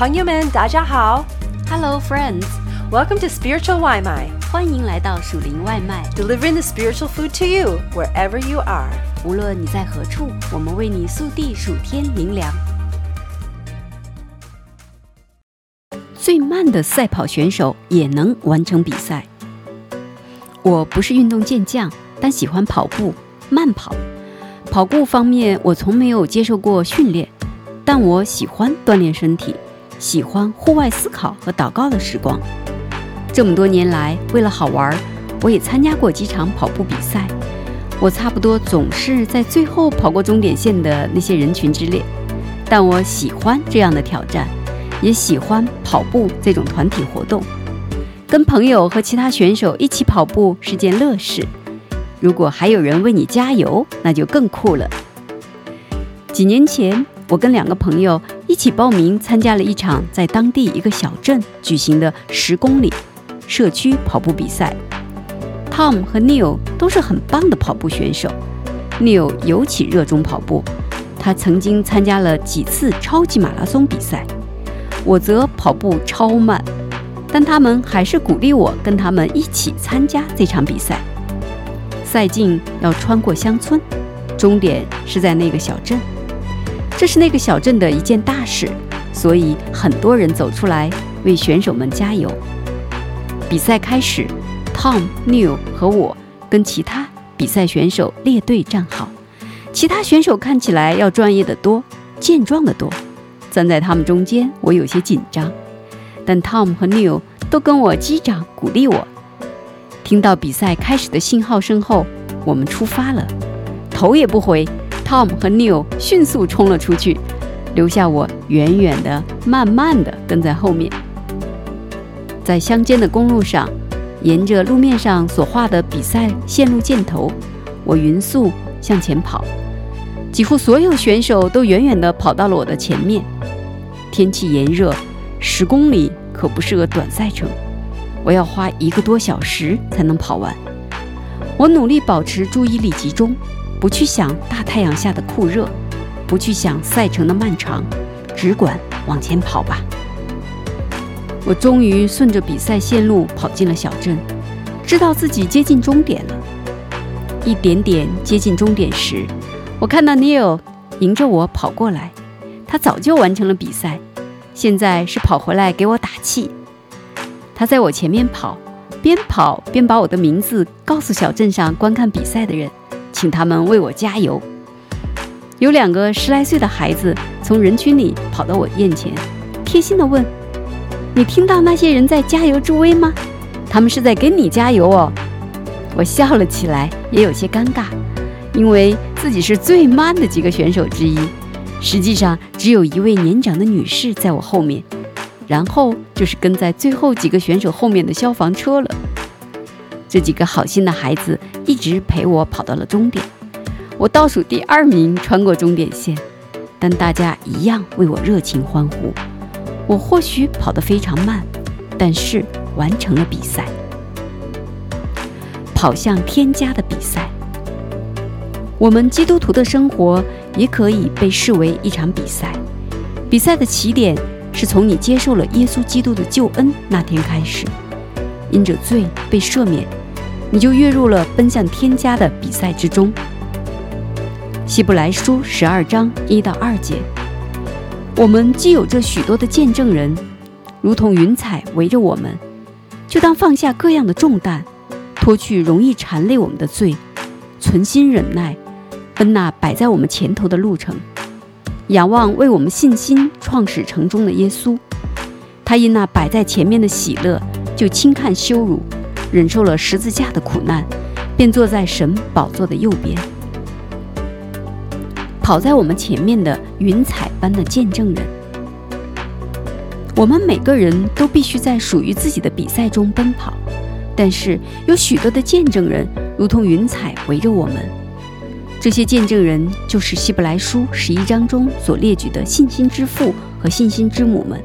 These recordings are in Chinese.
朋友们，大家好。Hello, friends！Welcome to Spiritual 外卖欢迎来到属灵外卖。delivering the spiritual food to you wherever you are. 无论你在何处，我们为你速递数天灵粮。最慢的赛跑选手也能完成比赛。我不是运动健将，但喜欢跑步、慢跑。跑步方面，我从没有接受过训练，但我喜欢锻炼身体，喜欢户外思考和祷告的时光。这么多年来，为了好玩，我也参加过几场跑步比赛。我差不多总是在最后跑过终点线的那些人群之列，但我喜欢这样的挑战，也喜欢跑步这种团体活动。跟朋友和其他选手一起跑步是件乐事，如果还有人为你加油，那就更酷了。几年前，我跟两个朋友一起报名参加了一场在当地一个小镇举行的十公里社区跑步比赛。Tom 和 Neil 都是很棒的跑步选手。Neil 尤其热衷跑步，他曾经参加了几次超级马拉松比赛。我则跑步超慢，但他们还是鼓励我跟他们一起参加这场比赛。赛径要穿过乡村，终点是在那个小镇。这是那个小镇的一件大事，所以很多人走出来为选手们加油。比赛开始。Tom、Neil 和我跟其他比赛选手列队站好，其他选手看起来要专业的多，健壮的多。站在他们中间，我有些紧张，但 Tom 和 Neil 都跟我击掌鼓励我。听到比赛开始的信号声后，我们出发了，头也不回，Tom 和 Neil 迅速冲了出去，留下我远远的、慢慢的跟在后面。在乡间的公路上。沿着路面上所画的比赛线路箭头，我匀速向前跑。几乎所有选手都远远地跑到了我的前面。天气炎热，十公里可不是个短赛程，我要花一个多小时才能跑完。我努力保持注意力集中，不去想大太阳下的酷热，不去想赛程的漫长，只管往前跑吧。我终于顺着比赛线路跑进了小镇，知道自己接近终点了。一点点接近终点时，我看到 Neil 迎着我跑过来，他早就完成了比赛，现在是跑回来给我打气。他在我前面跑，边跑边把我的名字告诉小镇上观看比赛的人，请他们为我加油。有两个十来岁的孩子从人群里跑到我面前，贴心地问。你听到那些人在加油助威吗？他们是在给你加油哦。我笑了起来，也有些尴尬，因为自己是最慢的几个选手之一。实际上，只有一位年长的女士在我后面，然后就是跟在最后几个选手后面的消防车了。这几个好心的孩子一直陪我跑到了终点。我倒数第二名穿过终点线，但大家一样为我热情欢呼。我或许跑得非常慢，但是完成了比赛。跑向天家的比赛，我们基督徒的生活也可以被视为一场比赛。比赛的起点是从你接受了耶稣基督的救恩那天开始，因着罪被赦免，你就跃入了奔向天家的比赛之中。希伯来书十二章一到二节。我们既有这许多的见证人，如同云彩围着我们，就当放下各样的重担，脱去容易缠累我们的罪，存心忍耐，奔那摆在我们前头的路程，仰望为我们信心创始成终的耶稣。他因那摆在前面的喜乐，就轻看羞辱，忍受了十字架的苦难，便坐在神宝座的右边。跑在我们前面的云彩般的见证人，我们每个人都必须在属于自己的比赛中奔跑，但是有许多的见证人如同云彩围着我们。这些见证人就是希伯来书十一章中所列举的信心之父和信心之母们，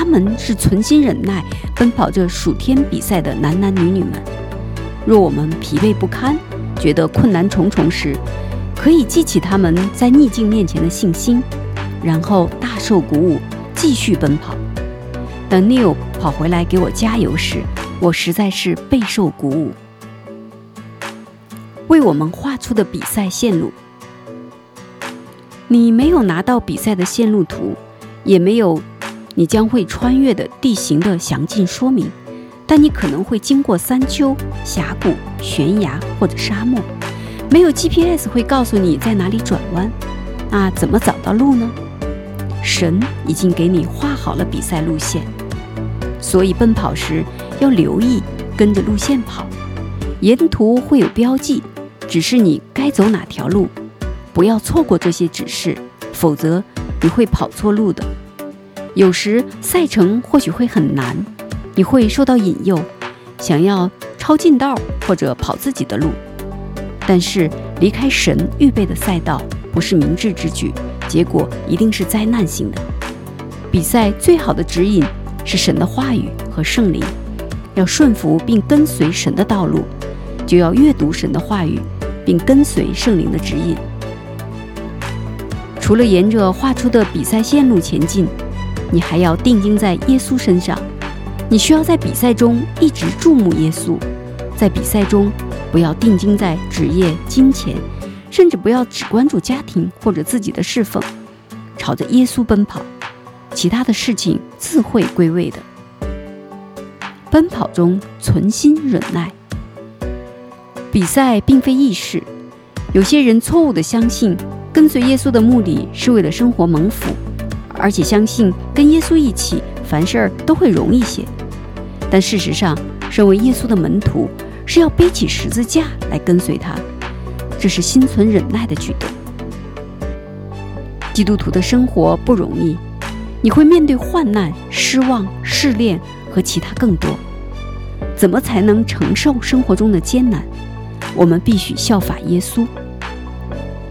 他们是存心忍耐奔跑着属天比赛的男男女女们。若我们疲惫不堪，觉得困难重重时，可以记起他们在逆境面前的信心，然后大受鼓舞，继续奔跑。等 Neil 跑回来给我加油时，我实在是备受鼓舞。为我们画出的比赛线路，你没有拿到比赛的线路图，也没有你将会穿越的地形的详尽说明，但你可能会经过山丘、峡谷、悬崖或者沙漠。没有 GPS 会告诉你在哪里转弯，那怎么找到路呢？神已经给你画好了比赛路线，所以奔跑时要留意跟着路线跑，沿途会有标记。指示你该走哪条路，不要错过这些指示，否则你会跑错路的。有时赛程或许会很难，你会受到引诱，想要抄近道或者跑自己的路。但是离开神预备的赛道不是明智之举，结果一定是灾难性的。比赛最好的指引是神的话语和圣灵，要顺服并跟随神的道路，就要阅读神的话语。并跟随圣灵的指引。除了沿着画出的比赛线路前进，你还要定睛在耶稣身上。你需要在比赛中一直注目耶稣，在比赛中不要定睛在职业、金钱，甚至不要只关注家庭或者自己的侍奉，朝着耶稣奔跑，其他的事情自会归位的。奔跑中存心忍耐。比赛并非易事，有些人错误地相信跟随耶稣的目的是为了生活蒙福，而且相信跟耶稣一起凡事儿都会容易些。但事实上，身为耶稣的门徒是要背起十字架来跟随他，这是心存忍耐的举动。基督徒的生活不容易，你会面对患难、失望、试炼和其他更多。怎么才能承受生活中的艰难？我们必须效法耶稣，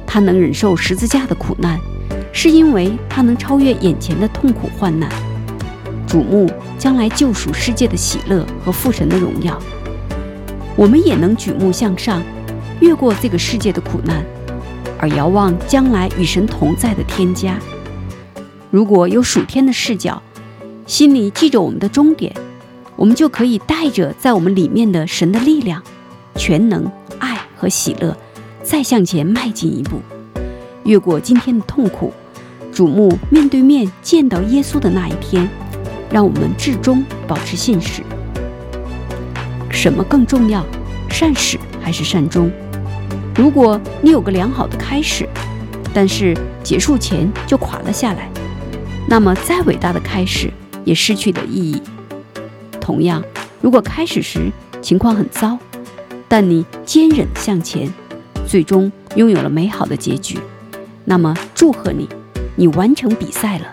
他能忍受十字架的苦难，是因为他能超越眼前的痛苦患难，瞩目将来救赎世界的喜乐和父神的荣耀。我们也能举目向上，越过这个世界的苦难，而遥望将来与神同在的天家。如果有属天的视角，心里记着我们的终点，我们就可以带着在我们里面的神的力量、全能。爱和喜乐，再向前迈进一步，越过今天的痛苦，瞩目面对面见到耶稣的那一天。让我们至终保持信使。什么更重要，善始还是善终？如果你有个良好的开始，但是结束前就垮了下来，那么再伟大的开始也失去了意义。同样，如果开始时情况很糟，但你坚忍向前，最终拥有了美好的结局。那么，祝贺你，你完成比赛了。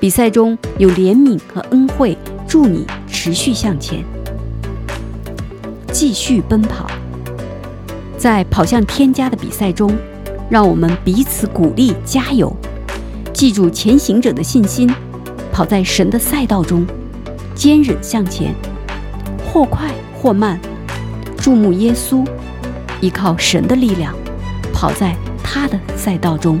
比赛中有怜悯和恩惠，助你持续向前，继续奔跑。在跑向天家的比赛中，让我们彼此鼓励加油。记住前行者的信心，跑在神的赛道中，坚忍向前，或快或慢。注目耶稣，依靠神的力量，跑在他的赛道中。